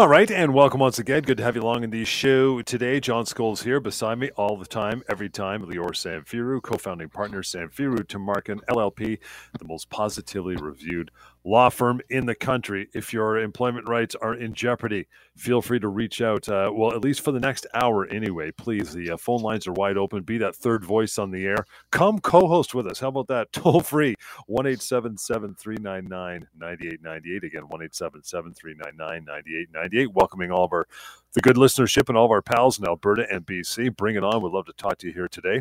All right, and welcome once again. Good to have you along in the show today. John Scholes here beside me all the time, every time. Lior Samfiru, co-founding partner, Samfiru Tumarkin, LLP, the most positively reviewed law firm in the country. If your employment rights are in jeopardy, feel free to reach out. Uh, well, at least for the next hour anyway, please. The uh, phone lines are wide open. Be that third voice on the air. Come co host with us. How about that? Toll free 1 399 9898. Again, 1 399 9898. Welcoming all of our the good listenership and all of our pals in Alberta and BC. Bring it on. We'd love to talk to you here today.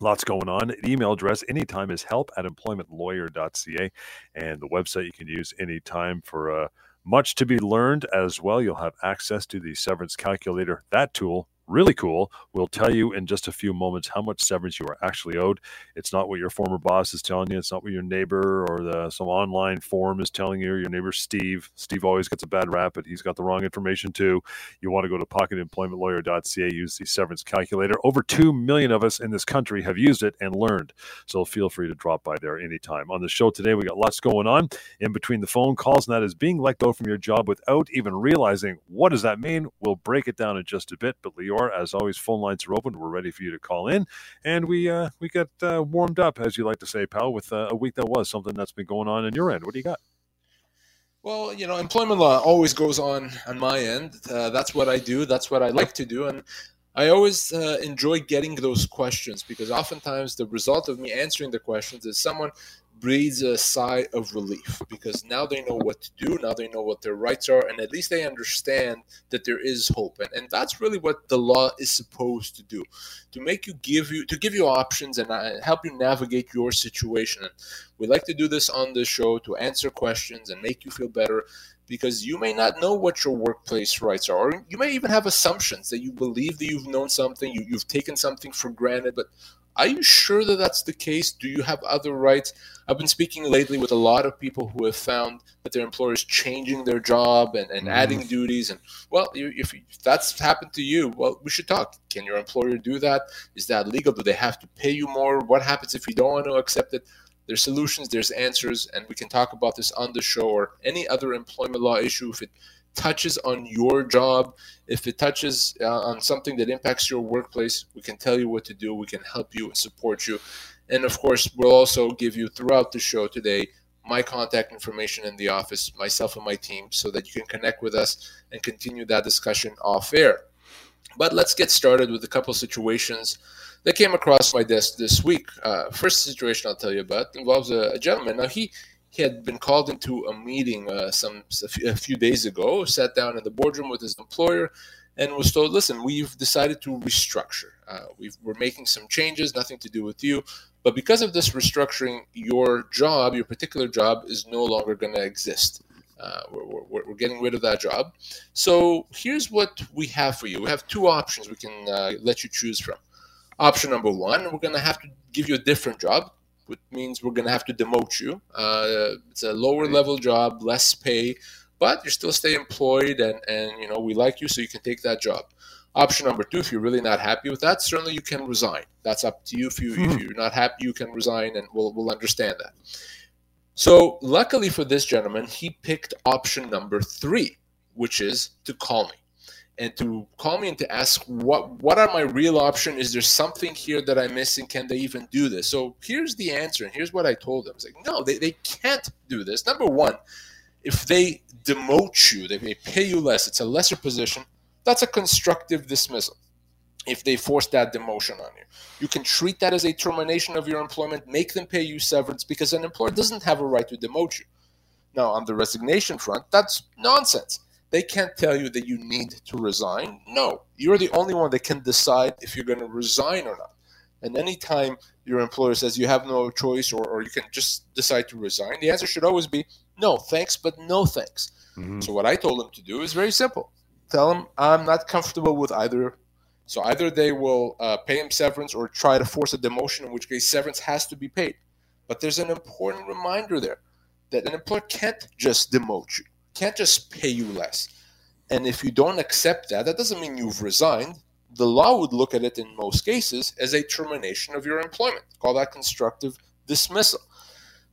Lots going on. Email address anytime is help at employmentlawyer.ca. And the website you can use anytime for uh, much to be learned as well. You'll have access to the severance calculator. That tool really cool. We'll tell you in just a few moments how much severance you are actually owed. It's not what your former boss is telling you. It's not what your neighbor or the some online forum is telling you. Your neighbor Steve. Steve always gets a bad rap, but he's got the wrong information too. You want to go to pocketemploymentlawyer.ca, use the severance calculator. Over two million of us in this country have used it and learned. So feel free to drop by there anytime. On the show today, we got lots going on in between the phone calls, and that is being let go from your job without even realizing what does that mean. We'll break it down in just a bit, but Lior as always, phone lines are open. We're ready for you to call in, and we uh, we get uh, warmed up, as you like to say, pal, with uh, a week that was something that's been going on in your end. What do you got? Well, you know, employment law always goes on on my end. Uh, that's what I do. That's what I like to do, and I always uh, enjoy getting those questions because oftentimes the result of me answering the questions is someone breathes a sigh of relief because now they know what to do now they know what their rights are and at least they understand that there is hope and, and that's really what the law is supposed to do to make you give you to give you options and uh, help you navigate your situation. And we like to do this on the show to answer questions and make you feel better because you may not know what your workplace rights are or you may even have assumptions that you believe that you've known something you, you've taken something for granted but are you sure that that's the case? Do you have other rights? I've been speaking lately with a lot of people who have found that their employers changing their job and, and mm. adding duties. And well, if, if that's happened to you, well, we should talk. Can your employer do that? Is that legal? Do they have to pay you more? What happens if you don't want to accept it? There's solutions, there's answers, and we can talk about this on the show or any other employment law issue if it touches on your job, if it touches uh, on something that impacts your workplace, we can tell you what to do. We can help you and support you. And of course, we'll also give you throughout the show today my contact information in the office, myself and my team, so that you can connect with us and continue that discussion off air. But let's get started with a couple situations that came across my desk this week. Uh, first situation I'll tell you about involves a, a gentleman. Now, he he had been called into a meeting uh, some a few days ago, sat down in the boardroom with his employer, and was told, "Listen, we've decided to restructure. Uh, we are making some changes, nothing to do with you, but because of this restructuring, your job, your particular job, is no longer going to exist. Uh, we're, we're, we're, getting rid of that job. So here's what we have for you. We have two options we can uh, let you choose from. Option number one, we're going to have to give you a different job which means we're going to have to demote you. Uh, it's a lower level job, less pay, but you still stay employed, and and you know we like you, so you can take that job. Option number two, if you're really not happy with that, certainly you can resign. That's up to you. If you hmm. if you're not happy, you can resign, and we'll we'll understand that. So luckily for this gentleman, he picked option number three, which is to call me and to call me and to ask what what are my real options? Is there something here that i'm missing? Can they even do this? So here's the answer and here's what i told them. I was like no they, they can't do this. Number one if they demote you they may pay you less it's a lesser position that's a constructive dismissal if they force that demotion on you. You can treat that as a termination of your employment make them pay you severance because an employer doesn't have a right to demote you. Now on the resignation front that's nonsense they can't tell you that you need to resign. No, you're the only one that can decide if you're going to resign or not. And anytime your employer says you have no choice or, or you can just decide to resign, the answer should always be no, thanks, but no thanks. Mm-hmm. So, what I told them to do is very simple tell them I'm not comfortable with either. So, either they will uh, pay him severance or try to force a demotion, in which case severance has to be paid. But there's an important reminder there that an employer can't just demote you can't just pay you less. And if you don't accept that, that doesn't mean you've resigned. The law would look at it in most cases as a termination of your employment. Call that constructive dismissal.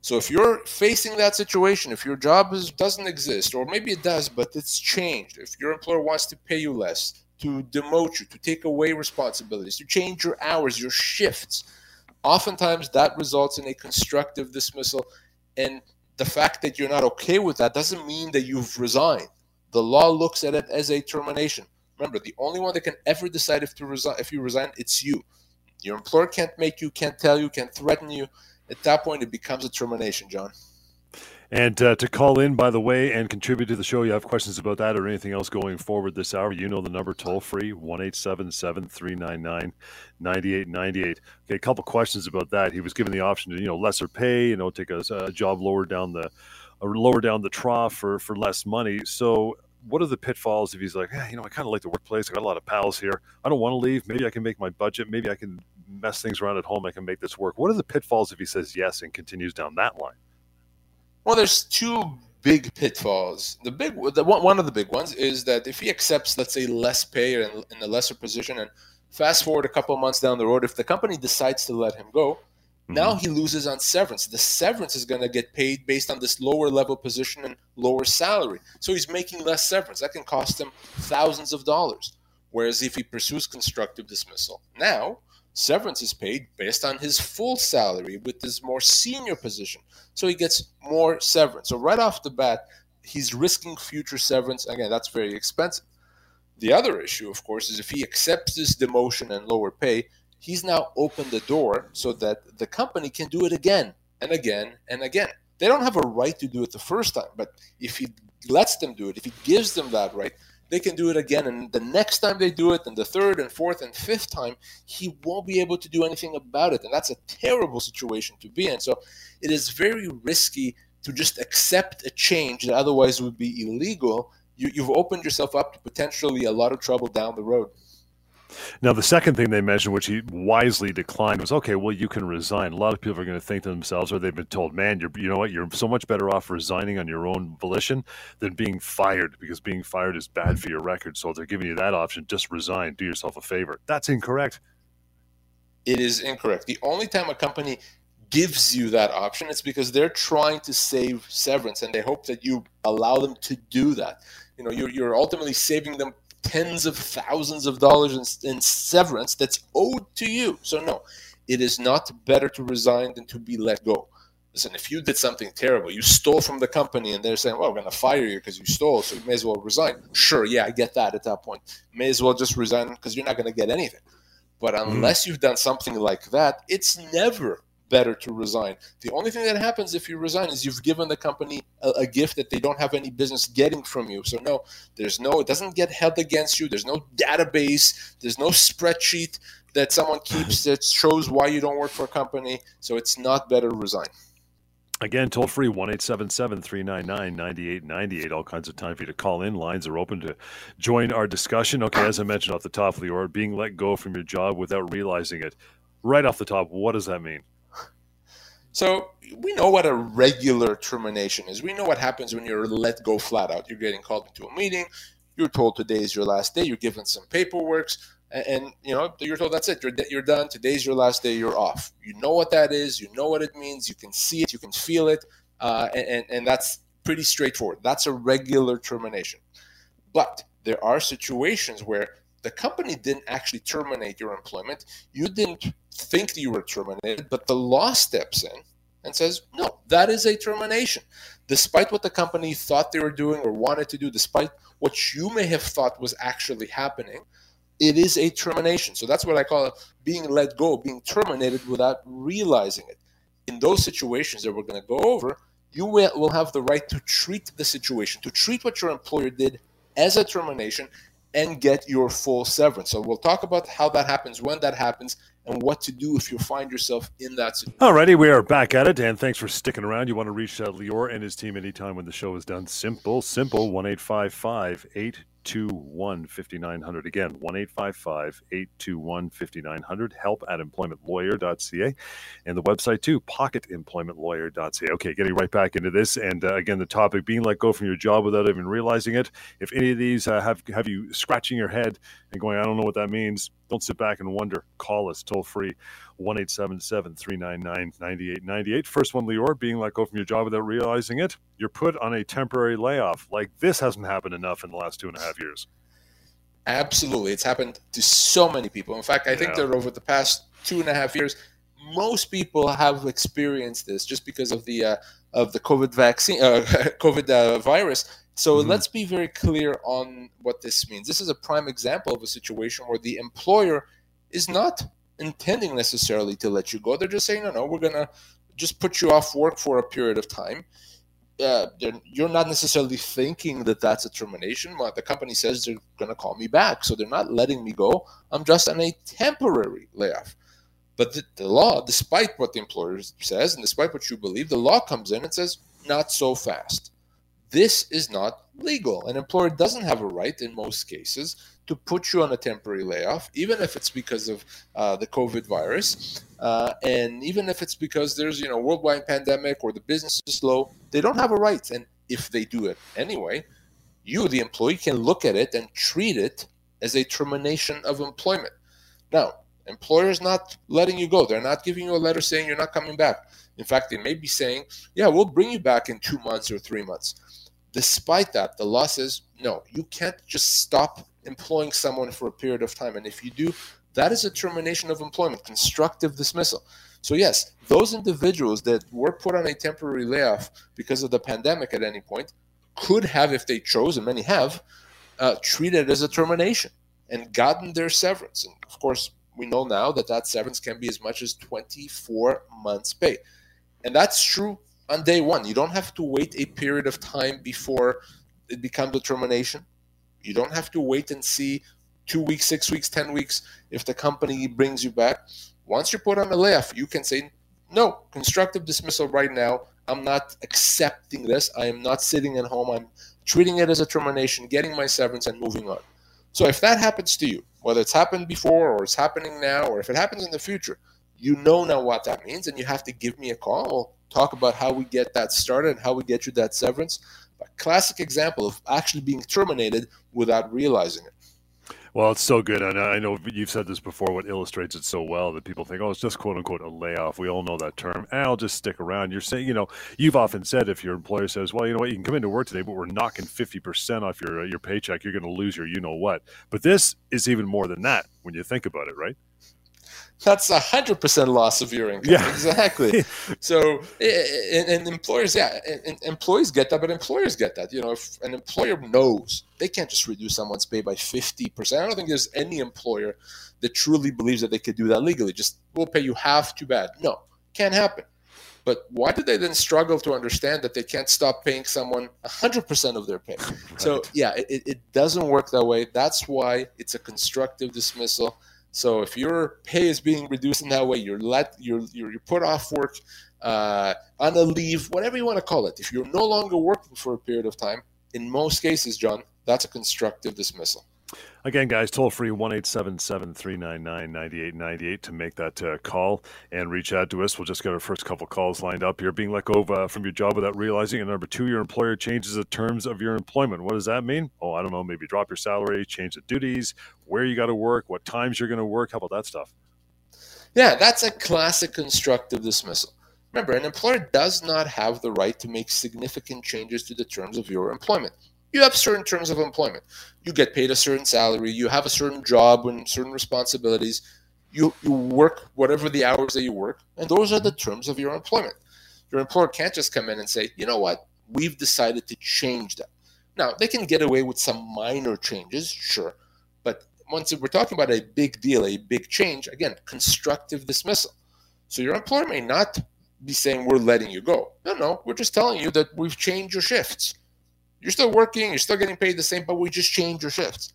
So if you're facing that situation, if your job is, doesn't exist, or maybe it does, but it's changed, if your employer wants to pay you less, to demote you, to take away responsibilities, to change your hours, your shifts, oftentimes that results in a constructive dismissal. And the fact that you're not okay with that doesn't mean that you've resigned. The law looks at it as a termination. Remember, the only one that can ever decide if to resign, if you resign, it's you. Your employer can't make you, can't tell you, can't threaten you. At that point, it becomes a termination, John. And uh, to call in, by the way, and contribute to the show, you have questions about that or anything else going forward this hour, you know the number toll free, 1 399 9898. Okay, a couple questions about that. He was given the option to, you know, lesser pay, you know, take a, a job lower down the or lower down the trough for, for less money. So, what are the pitfalls if he's like, hey, you know, I kind of like the workplace. I got a lot of pals here. I don't want to leave. Maybe I can make my budget. Maybe I can mess things around at home. I can make this work. What are the pitfalls if he says yes and continues down that line? Well, there's two big pitfalls. The big, the one, one of the big ones is that if he accepts, let's say, less pay in, in a lesser position, and fast forward a couple months down the road, if the company decides to let him go, mm-hmm. now he loses on severance. The severance is going to get paid based on this lower level position and lower salary. So he's making less severance. That can cost him thousands of dollars. Whereas if he pursues constructive dismissal, now Severance is paid based on his full salary with his more senior position. So he gets more severance. So right off the bat, he's risking future severance. Again, that's very expensive. The other issue, of course, is if he accepts this demotion and lower pay, he's now opened the door so that the company can do it again and again and again. They don't have a right to do it the first time, but if he lets them do it, if he gives them that right, they can do it again. And the next time they do it, and the third and fourth and fifth time, he won't be able to do anything about it. And that's a terrible situation to be in. So it is very risky to just accept a change that otherwise would be illegal. You, you've opened yourself up to potentially a lot of trouble down the road. Now, the second thing they mentioned, which he wisely declined, was okay. Well, you can resign. A lot of people are going to think to themselves, or they've been told, "Man, you're, you know what? You're so much better off resigning on your own volition than being fired, because being fired is bad for your record." So they're giving you that option. Just resign. Do yourself a favor. That's incorrect. It is incorrect. The only time a company gives you that option, it's because they're trying to save severance, and they hope that you allow them to do that. You know, you're, you're ultimately saving them tens of thousands of dollars in, in, severance that's owed to you. So, no, it is not better to resign than to be let go. Listen, if you did something terrible, you stole from the company and they're saying, well, we're going to fire you because you stole, so you may as well resign. Sure, yeah, I get that at that point. May as well just resign because you're not going to get anything. But mm-hmm. unless mm. you've done something like that, it's never better to resign. The only thing that happens if you resign is you've given the company a, a, gift that they don't have any business getting from you. So no, there's no, it doesn't get held against you. There's no database. There's no spreadsheet that someone keeps that shows why you don't work for a company. So it's not better to resign. Again, toll free 1 399 9898. All kinds of time for you to call in. Lines are open to join our discussion. Okay, as I mentioned off the top, Lior, being let go from your job without realizing it. Right off the top, what does that mean? So we know what a regular termination is. We know what happens when you're let go flat out. You're getting called into a meeting. You're told today is your last day. You're given some paperwork, and, and you know you're told that's it. You're you're done. Today's your last day. You're off. You know what that is. You know what it means. You can see it. You can feel it, uh, and and that's pretty straightforward. That's a regular termination. But there are situations where the company didn't actually terminate your employment. You didn't think you were terminated, but the law steps in and says, no, that is a termination. Despite what the company thought they were doing or wanted to do, despite what you may have thought was actually happening, it is a termination. So that's what I call being let go, being terminated without realizing it. In those situations that we're going to go over, you will have the right to treat the situation, to treat what your employer did as a termination and get your full severance. So we'll talk about how that happens, when that happens, and what to do if you find yourself in that situation. Alrighty, we are back at it, and thanks for sticking around. You want to reach uh, Lior and his team anytime when the show is done. Simple, simple, 1 855 821 5900. Again, 1 821 5900. Help at employmentlawyer.ca. And the website too, pocketemploymentlawyer.ca. Okay, getting right back into this. And uh, again, the topic being let go from your job without even realizing it. If any of these uh, have, have you scratching your head and going, I don't know what that means, don't sit back and wonder. Call us toll free 1 399 9898. First one, Lior, being let go from your job without realizing it. You're put on a temporary layoff. Like this hasn't happened enough in the last two and a half years. Absolutely. It's happened to so many people. In fact, I think that over the past two and a half years, most people have experienced this just because of the uh, of the COVID vaccine, uh, COVID uh, virus. So mm-hmm. let's be very clear on what this means. This is a prime example of a situation where the employer is not intending necessarily to let you go. They're just saying, no, no, we're going to just put you off work for a period of time. Uh, you're not necessarily thinking that that's a termination. Well, the company says they're going to call me back. So they're not letting me go. I'm just on a temporary layoff. But the, the law, despite what the employer says and despite what you believe, the law comes in and says, not so fast. This is not legal. An employer doesn't have a right in most cases to put you on a temporary layoff, even if it's because of uh, the COVID virus, uh, and even if it's because there's you know worldwide pandemic or the business is slow. They don't have a right, and if they do it anyway, you, the employee, can look at it and treat it as a termination of employment. Now, employer's not letting you go. They're not giving you a letter saying you're not coming back. In fact, they may be saying, "Yeah, we'll bring you back in two months or three months." Despite that, the law says no, you can't just stop employing someone for a period of time. And if you do, that is a termination of employment, constructive dismissal. So, yes, those individuals that were put on a temporary layoff because of the pandemic at any point could have, if they chose, and many have, uh, treated as a termination and gotten their severance. And of course, we know now that that severance can be as much as 24 months' pay. And that's true on day one. You don't have to wait a period of time before it becomes a termination. You don't have to wait and see two weeks, six weeks, 10 weeks if the company brings you back. Once you're put on a layoff, you can say, no, constructive dismissal right now. I'm not accepting this. I am not sitting at home. I'm treating it as a termination, getting my severance, and moving on. So if that happens to you, whether it's happened before or it's happening now, or if it happens in the future, you know now what that means, and you have to give me a call. We'll talk about how we get that started and how we get you that severance. A classic example of actually being terminated without realizing it. Well, it's so good. And I know you've said this before, what illustrates it so well that people think, oh, it's just quote unquote a layoff. We all know that term. And I'll just stick around. You're saying, you know, you've often said if your employer says, well, you know what, you can come into work today, but we're knocking 50% off your, uh, your paycheck, you're going to lose your you know what. But this is even more than that when you think about it, right? That's a hundred percent loss of your income. Yeah, exactly. so, and, and, employers, yeah, and employees get that, but employers get that. You know, if an employer knows they can't just reduce someone's pay by fifty percent. I don't think there's any employer that truly believes that they could do that legally. Just we'll pay you half too bad. No, can't happen. But why do they then struggle to understand that they can't stop paying someone 100% of their pay? Right. So, yeah, it, it doesn't work that way. That's why it's a constructive dismissal so if your pay is being reduced in that way, you're let you're you're, you're put off work, uh, on a leave, whatever you want to call it. If you're no longer working for a period of time, in most cases, John, that's a constructive dismissal. Again, guys, toll free 1 399 9898 to make that uh, call and reach out to us. We'll just get our first couple calls lined up here. Being let go uh, from your job without realizing. And number two, your employer changes the terms of your employment. What does that mean? Oh, I don't know. Maybe drop your salary, change the duties, where you got to work, what times you're going to work. How about that stuff? Yeah, that's a classic constructive dismissal. Remember, an employer does not have the right to make significant changes to the terms of your employment you have certain terms of employment. You get paid a certain salary, you have a certain job and certain responsibilities. You, you work whatever the hours that you work, and those are the terms of your employment. Your employer can't just come in and say, you know what, we've decided to change that. Now, they can get away with some minor changes, sure, but once we're talking about a big deal, a big change, again, constructive dismissal. So your employer may not be saying we're letting you go. No, no, we're just telling you that we've changed your shifts. You're still working, you're still getting paid the same, but we just change your shifts.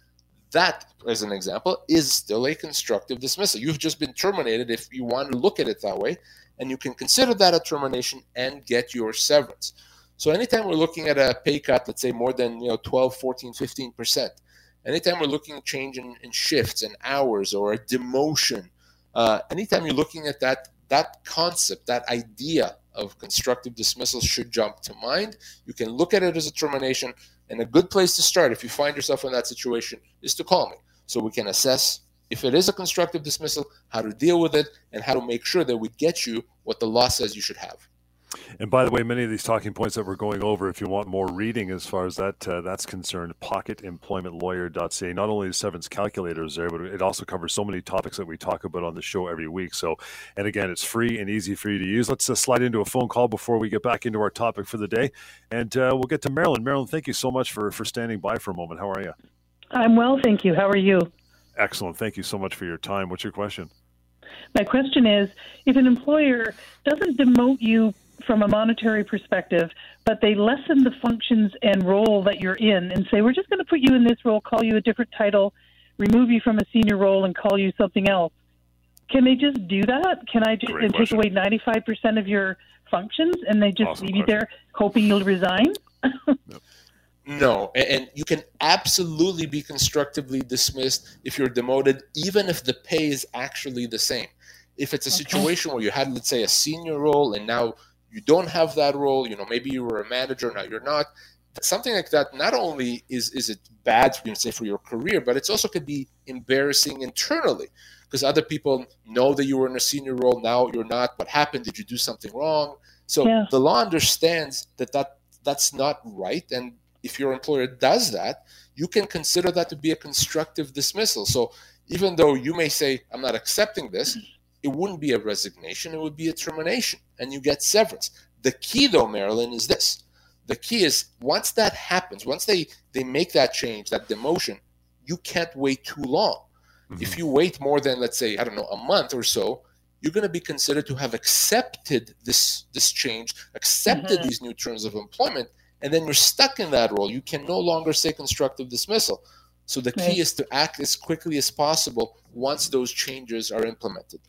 That, as an example, is still a constructive dismissal. You've just been terminated if you want to look at it that way, and you can consider that a termination and get your severance. So anytime we're looking at a pay cut, let's say more than you know 12, 14, 15 percent, anytime we're looking at change in, in shifts and hours or a demotion, uh, anytime you're looking at that that concept, that idea of constructive dismissal should jump to mind. You can look at it as a termination, and a good place to start if you find yourself in that situation is to call me so we can assess if it is a constructive dismissal, how to deal with it, and how to make sure that we get you what the law says you should have. And by the way, many of these talking points that we're going over, if you want more reading as far as that uh, that's concerned, pocketemploymentlawyer.ca. Not only is severance calculators there, but it also covers so many topics that we talk about on the show every week. So, and again, it's free and easy for you to use. Let's uh, slide into a phone call before we get back into our topic for the day, and uh, we'll get to Marilyn. Marilyn, thank you so much for for standing by for a moment. How are you? I'm well, thank you. How are you? Excellent. Thank you so much for your time. What's your question? My question is if an employer doesn't demote you from a monetary perspective, but they lessen the functions and role that you're in and say, we're just going to put you in this role, call you a different title, remove you from a senior role, and call you something else. Can they just do that? Can I just and take away 95% of your functions and they just awesome leave question. you there hoping you'll resign? No, and you can absolutely be constructively dismissed if you're demoted, even if the pay is actually the same. If it's a okay. situation where you had, let's say, a senior role and now you don't have that role, you know, maybe you were a manager, now you're not. Something like that not only is is it bad for you say for your career, but it's also could be embarrassing internally because other people know that you were in a senior role, now you're not. What happened? Did you do something wrong? So yeah. the law understands that, that that's not right, and if your employer does that, you can consider that to be a constructive dismissal. So even though you may say, I'm not accepting this, it wouldn't be a resignation, it would be a termination, and you get severance. The key, though, Marilyn, is this. The key is once that happens, once they, they make that change, that demotion, you can't wait too long. Mm-hmm. If you wait more than, let's say, I don't know, a month or so, you're going to be considered to have accepted this this change, accepted mm-hmm. these new terms of employment, and then you're stuck in that role. You can no longer say constructive dismissal. So the key is to act as quickly as possible once those changes are implemented.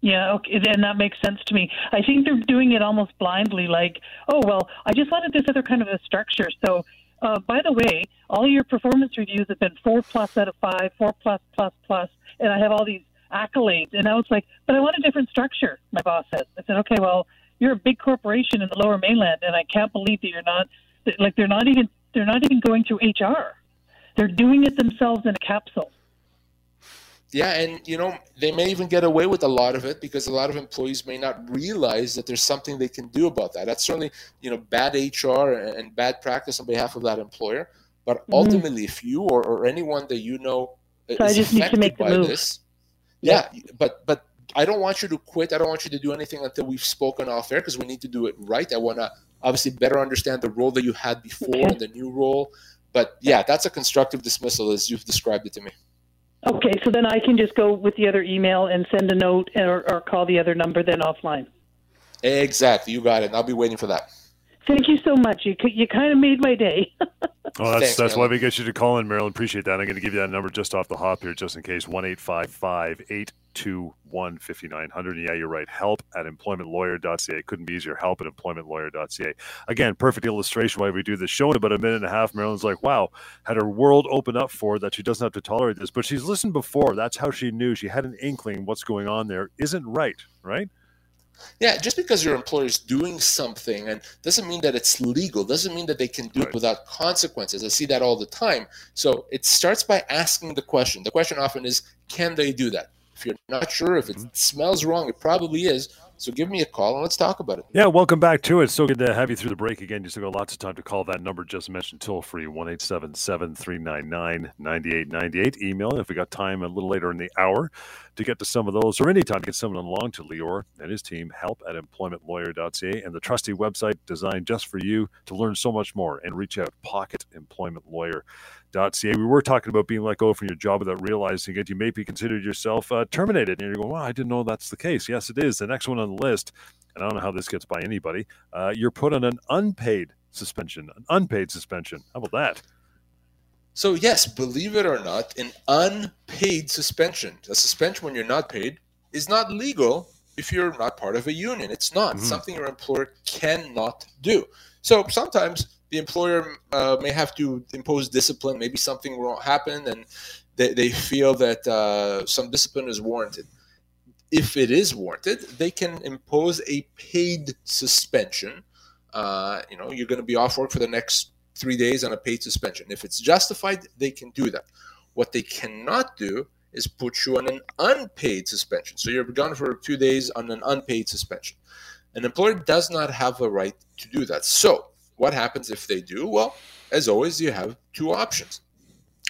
Yeah, okay, and that makes sense to me. I think they're doing it almost blindly, like, oh well, I just wanted this other kind of a structure. So, uh, by the way, all your performance reviews have been four plus out of five, four plus plus plus, and I have all these accolades. And I was like, but I want a different structure. My boss said. I said, okay, well, you're a big corporation in the Lower Mainland, and I can't believe that you're not like they're not even they're not even going through HR. They're doing it themselves in a capsule. Yeah, and you know they may even get away with a lot of it because a lot of employees may not realize that there's something they can do about that. That's certainly you know bad HR and bad practice on behalf of that employer. But mm-hmm. ultimately, mm-hmm. if you or, or anyone that you know so is affected by move. this, yeah, yeah, but but I don't want you to quit. I don't want you to do anything until we've spoken off air because we need to do it right. I want to obviously better understand the role that you had before okay. and the new role. But yeah, that's a constructive dismissal as you've described it to me. Okay, so then I can just go with the other email and send a note or, or call the other number then offline. Exactly, you got it. I'll be waiting for that. Thank you so much. You you kind of made my day. oh, that's Thanks, that's why we get you to call in, Marilyn. Appreciate that. I'm going to give you that number just off the hop here, just in case. One eight five five eight two one fifty nine hundred. Yeah, you're right. Help at employmentlawyer.ca. Couldn't be easier. Help at employmentlawyer.ca. Again, perfect illustration why we do this show in about a minute and a half. Marilyn's like, wow, had her world open up for that she doesn't have to tolerate this. But she's listened before. That's how she knew. She had an inkling what's going on there isn't right, right? Yeah, just because your employer is doing something and doesn't mean that it's legal, doesn't mean that they can do right. it without consequences. I see that all the time. So it starts by asking the question. The question often is, can they do that? If you're not sure, if it mm-hmm. smells wrong, it probably is. So give me a call and let's talk about it. Yeah, welcome back to it. So good to have you through the break again. You still got lots of time to call that number just mentioned, toll free, 1 399 9898. Email if we got time a little later in the hour to get to some of those, or anytime to get someone along to Lior and his team, help at employmentlawyer.ca and the trusty website designed just for you to learn so much more and reach out, Pocket Employment Lawyer. .ca. We were talking about being let go from your job without realizing it. You may be considered yourself uh, terminated, and you're going, "Well, I didn't know that's the case." Yes, it is. The next one on the list, and I don't know how this gets by anybody. Uh, you're put on an unpaid suspension, an unpaid suspension. How about that? So yes, believe it or not, an unpaid suspension, a suspension when you're not paid, is not legal, if you're not part of a union. It's not mm-hmm. something your employer cannot do. So sometimes the employer uh, may have to impose discipline. Maybe something wrong happened, and they, they feel that uh, some discipline is warranted. If it is warranted, they can impose a paid suspension. Uh, you know, you're going to be off work for the next three days on a paid suspension. If it's justified, they can do that. What they cannot do is put you on an unpaid suspension. So you're gone for two days on an unpaid suspension. An employer does not have a right to do that. So what happens if they do? Well, as always, you have two options.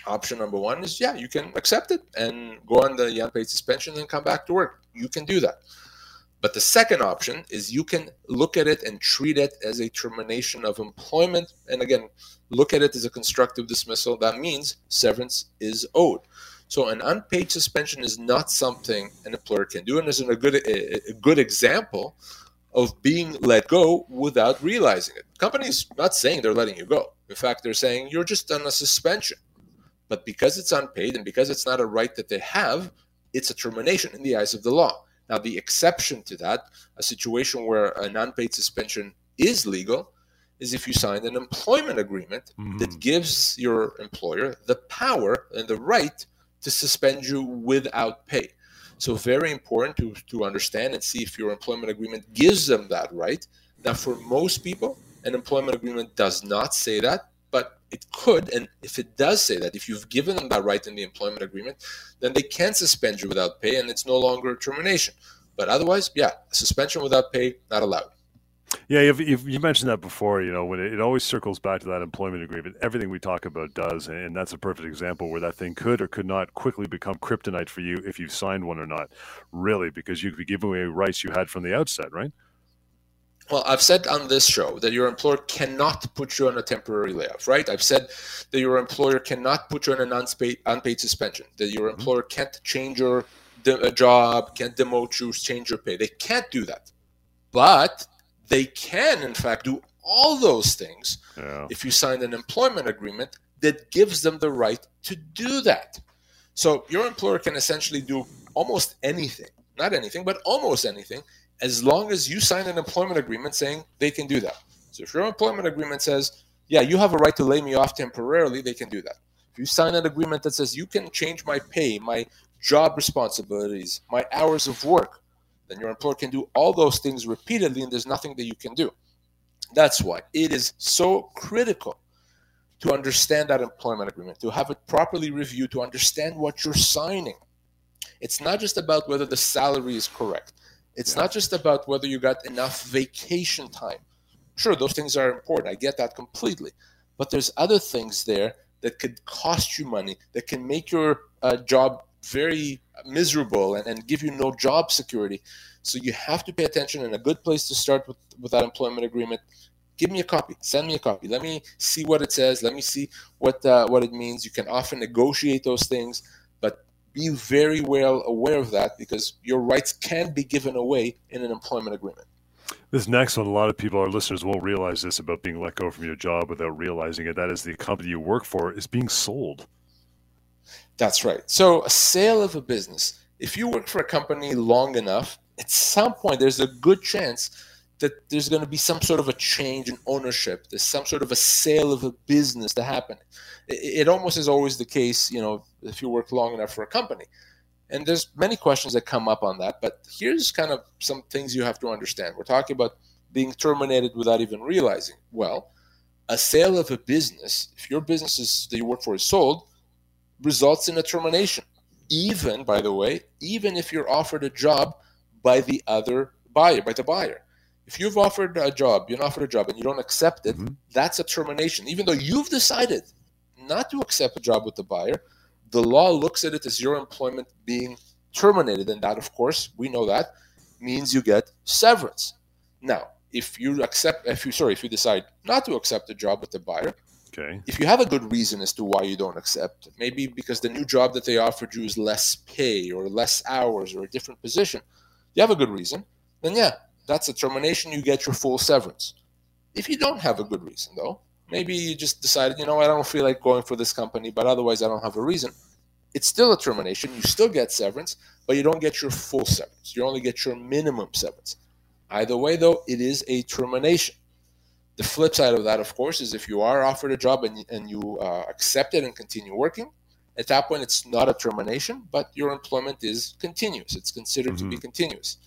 Option number one is yeah, you can accept it and go on the unpaid suspension and come back to work. You can do that. But the second option is you can look at it and treat it as a termination of employment. And again, look at it as a constructive dismissal. That means severance is owed. So an unpaid suspension is not something an employer can do, and is a good a, a good example of being let go without realizing it. Companies not saying they're letting you go. In fact, they're saying you're just on a suspension. But because it's unpaid and because it's not a right that they have, it's a termination in the eyes of the law. Now, the exception to that, a situation where an unpaid suspension is legal, is if you sign an employment agreement mm-hmm. that gives your employer the power and the right to suspend you without pay. So very important to, to understand and see if your employment agreement gives them that right. Now, for most people, an employment agreement does not say that, it could. And if it does say that, if you've given them that right in the employment agreement, then they can suspend you without pay and it's no longer a termination. But otherwise, yeah, suspension without pay, not allowed. Yeah, you've, you've, you mentioned that before. You know, when it, it, always circles back to that employment agreement, everything we talk about does, and that's a perfect example where that thing could or could not quickly become kryptonite for you if you've signed one or not. Really, because you could be giving away rights you had from the outset, right? Well, I've said on this show that your employer cannot put you on a temporary layoff, right? I've said that your employer cannot put you on an unpaid, unpaid suspension, that your mm-hmm. employer can't change your de- job, can't demote you, change your pay. They can't do that. But they can, in fact, do all those things yeah. if you sign an employment agreement that gives them the right to do that. So your employer can essentially do almost anything, not anything, but almost anything, as long as you sign an employment agreement saying they can do that. So if your employment agreement says, yeah, you have a right to lay me off temporarily, they can do that. If you sign an agreement that says you can change my pay, my job responsibilities, my hours of work, then your employer can do all those things repeatedly and there's nothing that you can do. That's why it is so critical to understand that employment agreement, to have it properly reviewed, to understand what you're signing. It's not just about whether the salary is correct. It's yeah. not just about whether you got enough vacation time. Sure, those things are important. I get that completely. But there's other things there that could cost you money, that can make your uh, job very miserable and, and give you no job security. So you have to pay attention and a good place to start with, with that employment agreement. Give me a copy. Send me a copy. Let me see what it says. Let me see what uh, what it means. You can often negotiate those things, be very well aware of that because your rights can be given away in an employment agreement. This next one, a lot of people, our listeners, won't realize this about being let go from your job without realizing it. That is, the company you work for is being sold. That's right. So, a sale of a business, if you work for a company long enough, at some point there's a good chance that there's going to be some sort of a change in ownership. There's some sort of a sale of a business to happen. It, it almost is always the case, you know, if you work long enough for a company. And there's many questions that come up on that, but here's kind of some things you have to understand. We're talking about being terminated without even realizing. Well, a sale of a business, if your business is, that you work for is sold, results in a termination. Even, by the way, even if you're offered a job by the other buyer, by the buyer. If you've offered a job, you're offered a job and you don't accept it, mm-hmm. that's a termination. Even though you've decided not to accept a job with the buyer, the law looks at it as your employment being terminated. And that, of course, we know that means you get severance. Now, if you accept, if you sorry, if you decide not to accept a job with the buyer, Okay. If you have a good reason as to why you don't accept, maybe because the new job that they offered you is less pay or less hours or a different position, you have a good reason, then yeah, that's a termination. You get your full severance. If you don't have a good reason, though, maybe you just decided, you know, I don't feel like going for this company, but otherwise I don't have a reason. it's still a termination. You still get severance, but you don't get your full severance. You only get your minimum severance. Either way, though, it is a termination. The flip side of that, of course, is if you are offered a job and, and you uh, accept it and continue working, at that point it's not a termination, but your employment is continuous. It's considered mm-hmm. to be mm-hmm. continuous.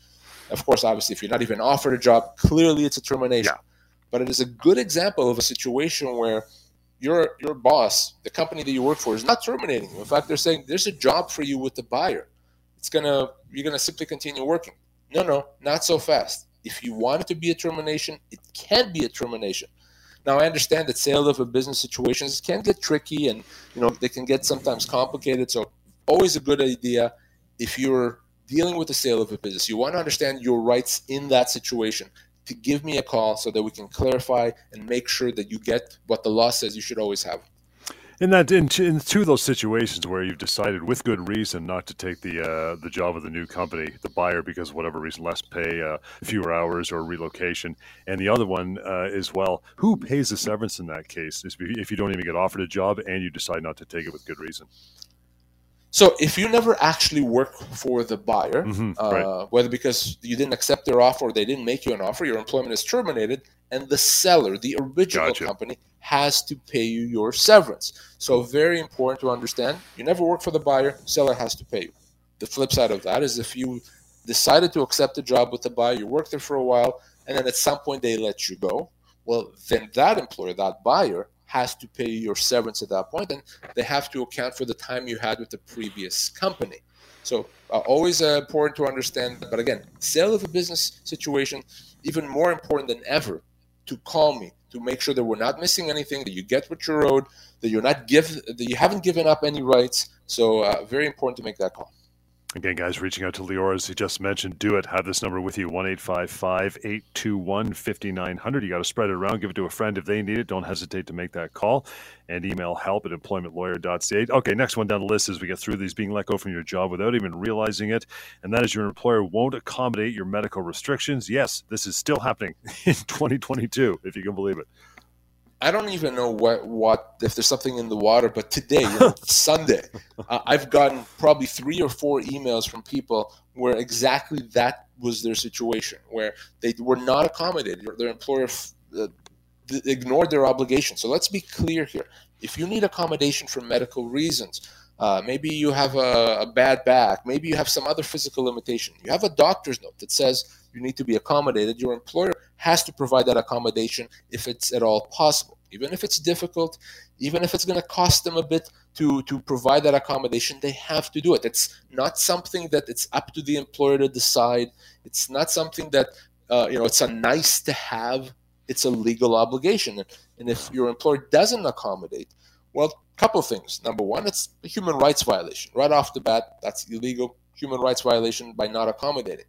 Of course, obviously, if you're not even offered a job, clearly it's a termination. Yeah. But it is a good example of a situation where your your boss, the company that you work for, is not terminating you. In fact, they're saying there's a job for you with the buyer. It's gonna you're gonna simply continue working. No, no, not so fast. If you want it to be a termination, it can be a termination. Now I understand that sale of a business situations can get tricky and you know they can get sometimes complicated. So always a good idea if you're dealing with the sale of a business, you want to understand your rights in that situation to give me a call so that we can clarify and make sure that you get what the law says you should always have. In that, in, in two of those situations where you've decided with good reason not to take the uh, the job of the new company, the buyer because whatever reason, less pay, uh, fewer hours, or relocation, and the other one uh, is well, who pays the severance in that case? If you don't even get offered a job and you decide not to take it with good reason. So if you never actually work for the buyer, mm-hmm, uh, right. whether because you didn't accept their offer or they didn't make you an offer, your employment is terminated, and the seller, the original gotcha. company, has to pay you your severance. So very important to understand. You never work for the buyer, seller has to pay you. The flip side of that is if you decided to accept a job with the buyer, you worked there for a while, and then at some point they let you go. Well, then that employer, that buyer, has to pay your severance at that point, and they have to account for the time you had with the previous company. So uh, always uh, important to understand. But again, sale of a business situation, even more important than ever, to call me to make sure that we're not missing anything, that you get what you're owed, that you're not give, that you haven't given up any rights. So uh, very important to make that call. Again, guys, reaching out to Lior, as he just mentioned, do it. Have this number with you, 1 821 5900. You got to spread it around, give it to a friend if they need it. Don't hesitate to make that call and email help at employmentlawyer.ca. Okay, next one down the list as we get through these being let go from your job without even realizing it. And that is your employer won't accommodate your medical restrictions. Yes, this is still happening in 2022, if you can believe it. I don't even know what what if there's something in the water, but today, you know, Sunday, uh, I've gotten probably three or four emails from people where exactly that was their situation, where they were not accommodated. Their employer uh, ignored their obligation. So let's be clear here. If you need accommodation for medical reasons, uh, maybe you have a, a, bad back, maybe you have some other physical limitation. You have a doctor's note that says you need to be accommodated. Your employer has to provide that accommodation if it's at all possible. Even if it's difficult, even if it's going to cost them a bit to, to provide that accommodation, they have to do it. It's not something that it's up to the employer to decide. It's not something that, uh, you know, it's a nice to have. It's a legal obligation. And if your employer doesn't accommodate, well, a couple things. Number one, it's a human rights violation. Right off the bat, that's illegal human rights violation by not accommodating.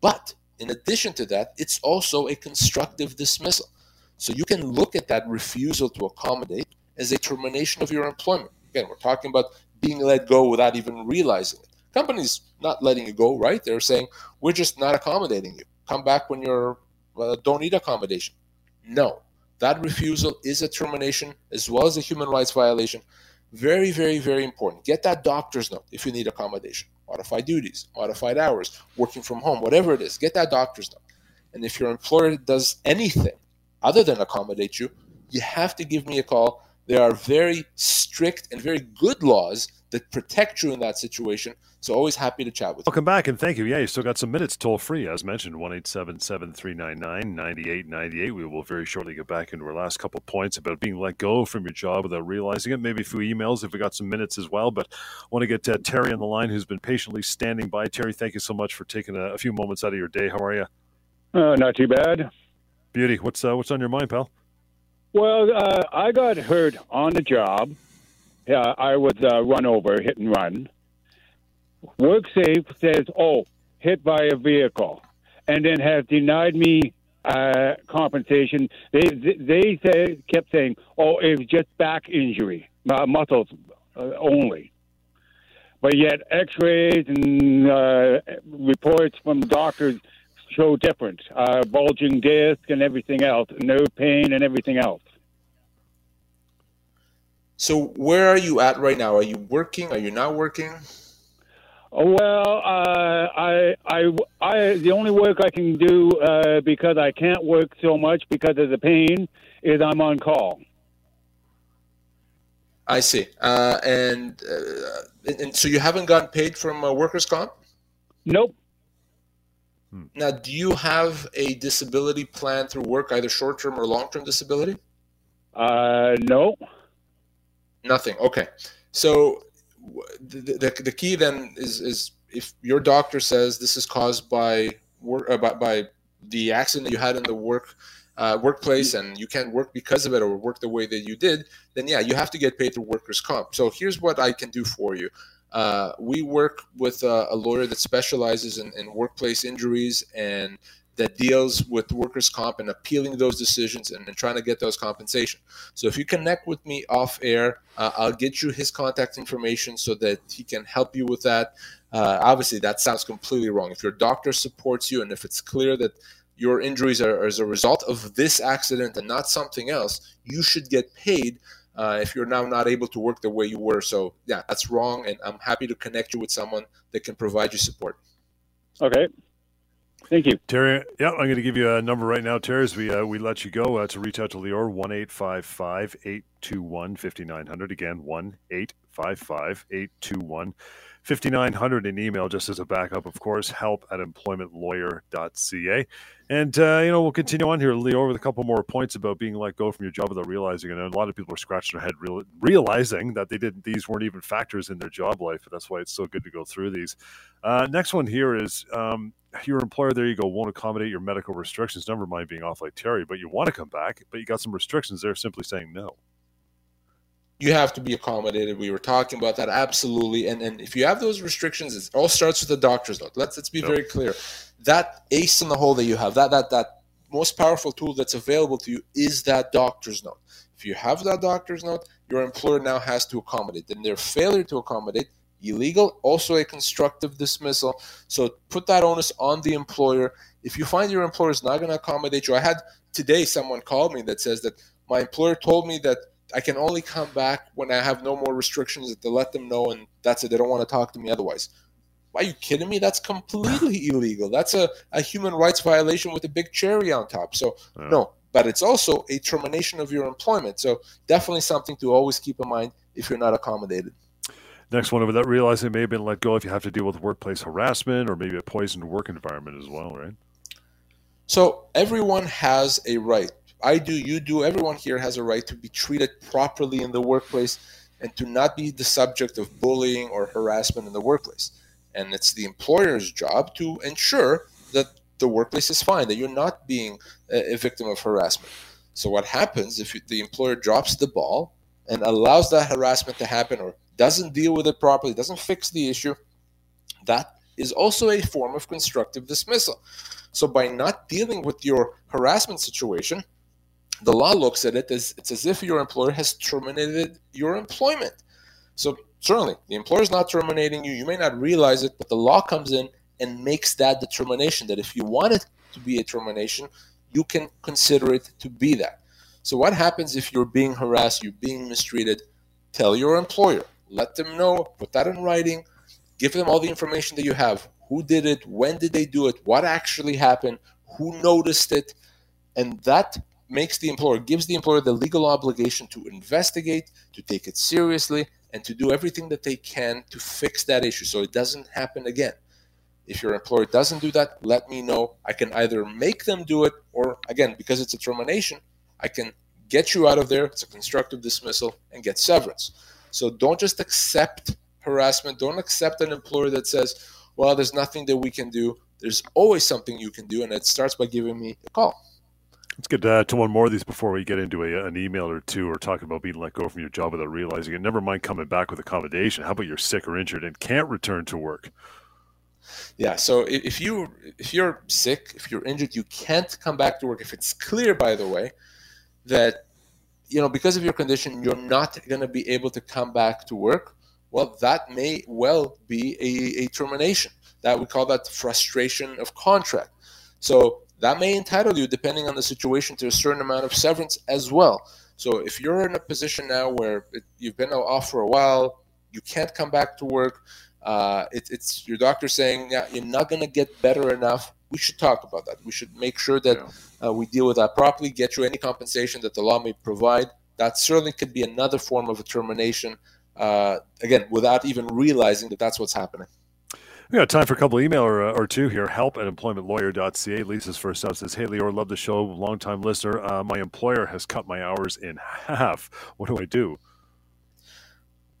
But in addition to that, it's also a constructive dismissal. So you can look at that refusal to accommodate as a termination of your employment. Again, we're talking about being let go without even realizing it. Companies not letting you go, right? They're saying, we're just not accommodating you. Come back when you're uh, don't need accommodation. No, that refusal is a termination as well as a human rights violation. Very, very, very important. Get that doctor's note if you need accommodation modified duties, modified hours, working from home, whatever it is, get that doctor's note. And if your employer does anything other than accommodate you, you have to give me a call. There are very strict and very good laws that protect you in that situation. So always happy to chat with you. Welcome back and thank you. Yeah, you still got some minutes toll free, as mentioned, 1 399 9898. We will very shortly get back into our last couple points about being let go from your job without realizing it, maybe a few emails if we got some minutes as well. But I want to get uh, Terry on the line who's been patiently standing by. Terry, thank you so much for taking a, a few moments out of your day. How are you? Uh, not too bad. Beauty. What's uh, what's on your mind, pal? Well, uh, I got hurt on the job. Yeah, I was uh, run over, hit and run. WorkSafe says, "Oh, hit by a vehicle," and then has denied me uh, compensation. They they say, kept saying, "Oh, it was just back injury, uh, muscles uh, only." But yet, X-rays and uh, reports from doctors show different. Uh, bulging disc and everything else, no pain and everything else. So where are you at right now? Are you working? Are you not working? Well, uh, I, I, I, the only work I can do uh, because I can't work so much because of the pain is I'm on call. I see. Uh, and, uh, and so you haven't gotten paid from uh, workers' comp? Nope. Now, do you have a disability plan through work, either short-term or long-term disability? Uh, no. Nothing. Okay. So the, the, the key then is is if your doctor says this is caused by work uh, by, by the accident you had in the work uh, workplace and you can't work because of it or work the way that you did, then yeah, you have to get paid through workers' comp. So here's what I can do for you. Uh, we work with a, a lawyer that specializes in, in workplace injuries and that deals with workers' comp and appealing those decisions and, and, trying to get those compensation. So if you connect with me off air, uh, I'll get you his contact information so that he can help you with that. Uh, obviously, that sounds completely wrong. If your doctor supports you and if it's clear that your injuries are as a result of this accident and not something else, you should get paid. Uh, if you're now not able to work the way you were. So, yeah, that's wrong. And I'm happy to connect you with someone that can provide you support. Okay. Thank you, Terry. Yeah, I'm going to give you a number right now, Terry. As we uh, we let you go uh, to reach out to Lior, one eight five five eight two one fifty nine hundred. Again, one eight five five eight two one. 5900 in email just as a backup of course help at employmentlawyer.ca and uh, you know we'll continue on here Lior with a couple more points about being let go from your job without realizing it and a lot of people are scratching their head real, realizing that they didn't these weren't even factors in their job life and that's why it's so good to go through these uh, next one here is um, your employer, there you go, won't accommodate your medical restrictions. Never mind being off like Terry, but you want to come back, but you got some restrictions. They're simply saying no. You have to be accommodated. We were talking about that absolutely, and and if you have those restrictions, it all starts with the doctor's note. Let's let's be yep. very clear. That ace in the hole that you have, that that that most powerful tool that's available to you is that doctor's note. If you have that doctor's note, your employer now has to accommodate. Then their failure to accommodate illegal, also a constructive dismissal. So put that onus on the employer. If you find your employer is not going to accommodate you, I had today someone called me that says that my employer told me that I can only come back when I have no more restrictions to let them know, and that's it. They don't want to talk to me otherwise. Why are you kidding me? That's completely illegal. That's a, a human rights violation with a big cherry on top. So, yeah. no, but it's also a termination of your employment. So, definitely something to always keep in mind if you're not accommodated. Next one over that, realizing may have been let go if you have to deal with workplace harassment or maybe a poisoned work environment as well, right? So everyone has a right. I do, you do, everyone here has a right to be treated properly in the workplace and to not be the subject of bullying or harassment in the workplace. And it's the employer's job to ensure that the workplace is fine, that you're not being a, victim of harassment. So what happens if the employer drops the ball and allows that harassment to happen or doesn't deal with it properly, doesn't fix the issue, that is also a form of constructive dismissal. So by not dealing with your harassment situation, the law looks at it as it's as if your employer has terminated your employment. So certainly the employer is not terminating you. You may not realize it, but the law comes in and makes that determination that if you want it to be a termination, you can consider it to be that. So what happens if you're being harassed, you're being mistreated? Tell your employer let them know, put that in writing, give them all the information that you have. Who did it? When did they do it? What actually happened? Who noticed it? And that makes the employer, gives the employer the legal obligation to investigate, to take it seriously, and to do everything that they can to fix that issue so it doesn't happen again. If your employer doesn't do that, let me know. I can either make them do it, or again, because it's a termination, I can get you out of there. It's a constructive dismissal and get severance. So don't just accept harassment. Don't accept an employer that says, well, there's nothing that we can do. There's always something you can do. And it starts by giving me a call. Let's get uh, to one more of these before we get into a, an email or two or talking about being let go from your job without realizing it. Never mind coming back with accommodation. How about you're sick or injured and can't return to work? Yeah. So if you if you're sick, if you're injured, you can't come back to work. If it's clear, by the way, that you know, because of your condition, you're not going to be able to come back to work. Well, that may well be a, a termination. That we call that frustration of contract. So that may entitle you, depending on the situation, to a certain amount of severance as well. So if you're in a position now where it, you've been off for a while, you can't come back to work, uh, it, it's your doctor saying yeah, you're not going to get better enough. We should talk about that. We should make sure that yeah. uh, we deal with that properly, get you any compensation that the law may provide. That certainly could be another form of a termination, uh, again, without even realizing that that's what's happening. We got time for a couple email or, uh, or two here. Help at employmentlawyer.ca. Lisa's first up says, Hey, Lior, love the show. Long-time listener. Uh, my employer has cut my hours in half. What do I do?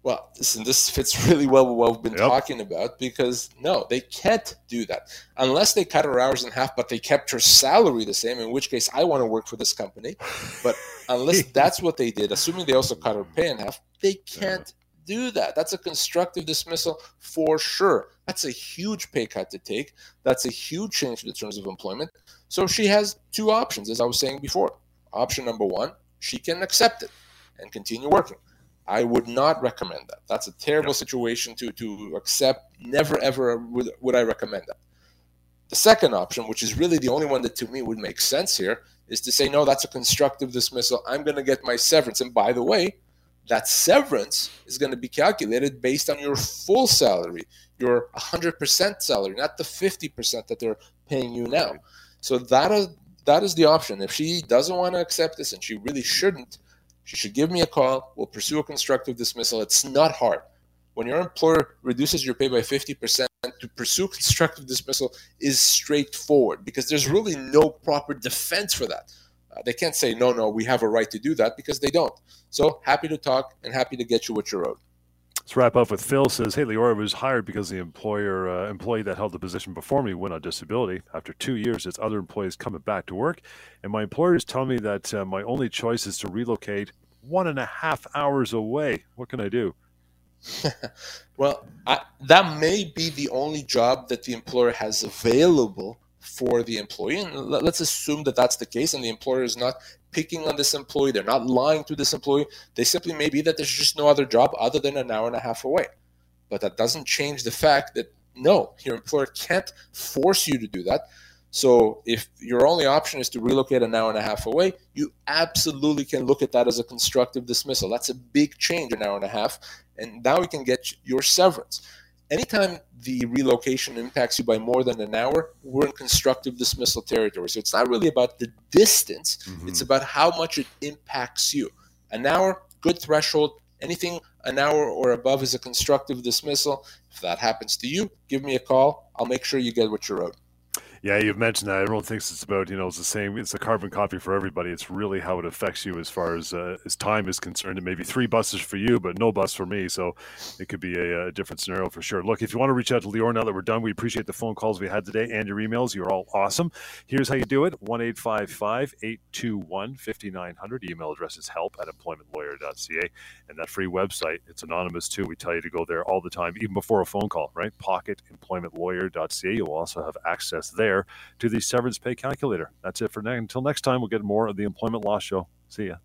Well, listen, this fits really well with what we've been yep. talking about because no, they can't do that unless they cut her hours in half, but they kept her salary the same. In which case, I want to work for this company. But unless that's what they did, assuming they also cut her pay in half, they can't do that. That's a constructive dismissal for sure. That's a huge pay cut to take. That's a huge change to the terms of employment. So she has two options, as I was saying before. Option number one, she can accept it and continue working. I would not recommend that. That's a terrible situation to, to accept. Never, ever would, would I recommend that. The second option, which is really the only one that to me would make sense here, is to say, no, that's a constructive dismissal. I'm going to get my severance. And by the way, that severance is going to be calculated based on your full salary, your 100% salary, not the 50% that they're paying you now. So that is, that is the option. If she doesn't want to accept this, and she really shouldn't, she should give me a call. We'll pursue a constructive dismissal. It's not hard. When your employer reduces your pay by 50%, to pursue constructive dismissal is straightforward because there's really no proper defense for that. Uh, they can't say, no, no, we have a right to do that because they don't. So happy to talk and happy to get you what you're owed. Let's wrap up with Phil says, "Hey, Leora was hired because the employer uh, employee that held the position before me went on disability. After two years, it's other employees coming back to work, and my employer is telling me that uh, my only choice is to relocate one and a half hours away. What can I do?" well, I, that may be the only job that the employer has available for the employee. And let's assume that that's the case, and the employer is not picking on this employee, they're not lying to this employee. They simply may be that there's just no other job other than an hour and a half away. But that doesn't change the fact that no, your employer can't force you to do that. So if your only option is to relocate an hour and a half away, you absolutely can look at that as a constructive dismissal. That's a big change, an hour and a half. And now we can get your severance anytime the relocation impacts you by more than an hour, we're in constructive dismissal territory. So it's not really about the distance, mm-hmm. it's about how much it impacts you. An hour, good threshold. Anything an hour or above is a constructive dismissal. If that happens to you, give me a call. I'll make sure you get what you're owed. Yeah, you've mentioned that. Everyone thinks it's about you know it's the same. It's a carbon copy for everybody. It's really how it affects you as far as uh, as time is concerned. It may be three buses for you, but no bus for me. So it could be a, a, different scenario for sure. Look, if you want to reach out to Lior now that we're done, we appreciate the phone calls we had today and your emails. You're all awesome. Here's how you do it: one eight five five eight two one fifty nine hundred. Email address is help at employmentlawyer.ca, and that free website. It's anonymous too. We tell you to go there all the time, even before a phone call. Right? Pocketemploymentlawyer.ca. You'll also have access there to the severance pay calculator. That's it for now. Until next time, we'll get more of the Employment Law Show. See ya.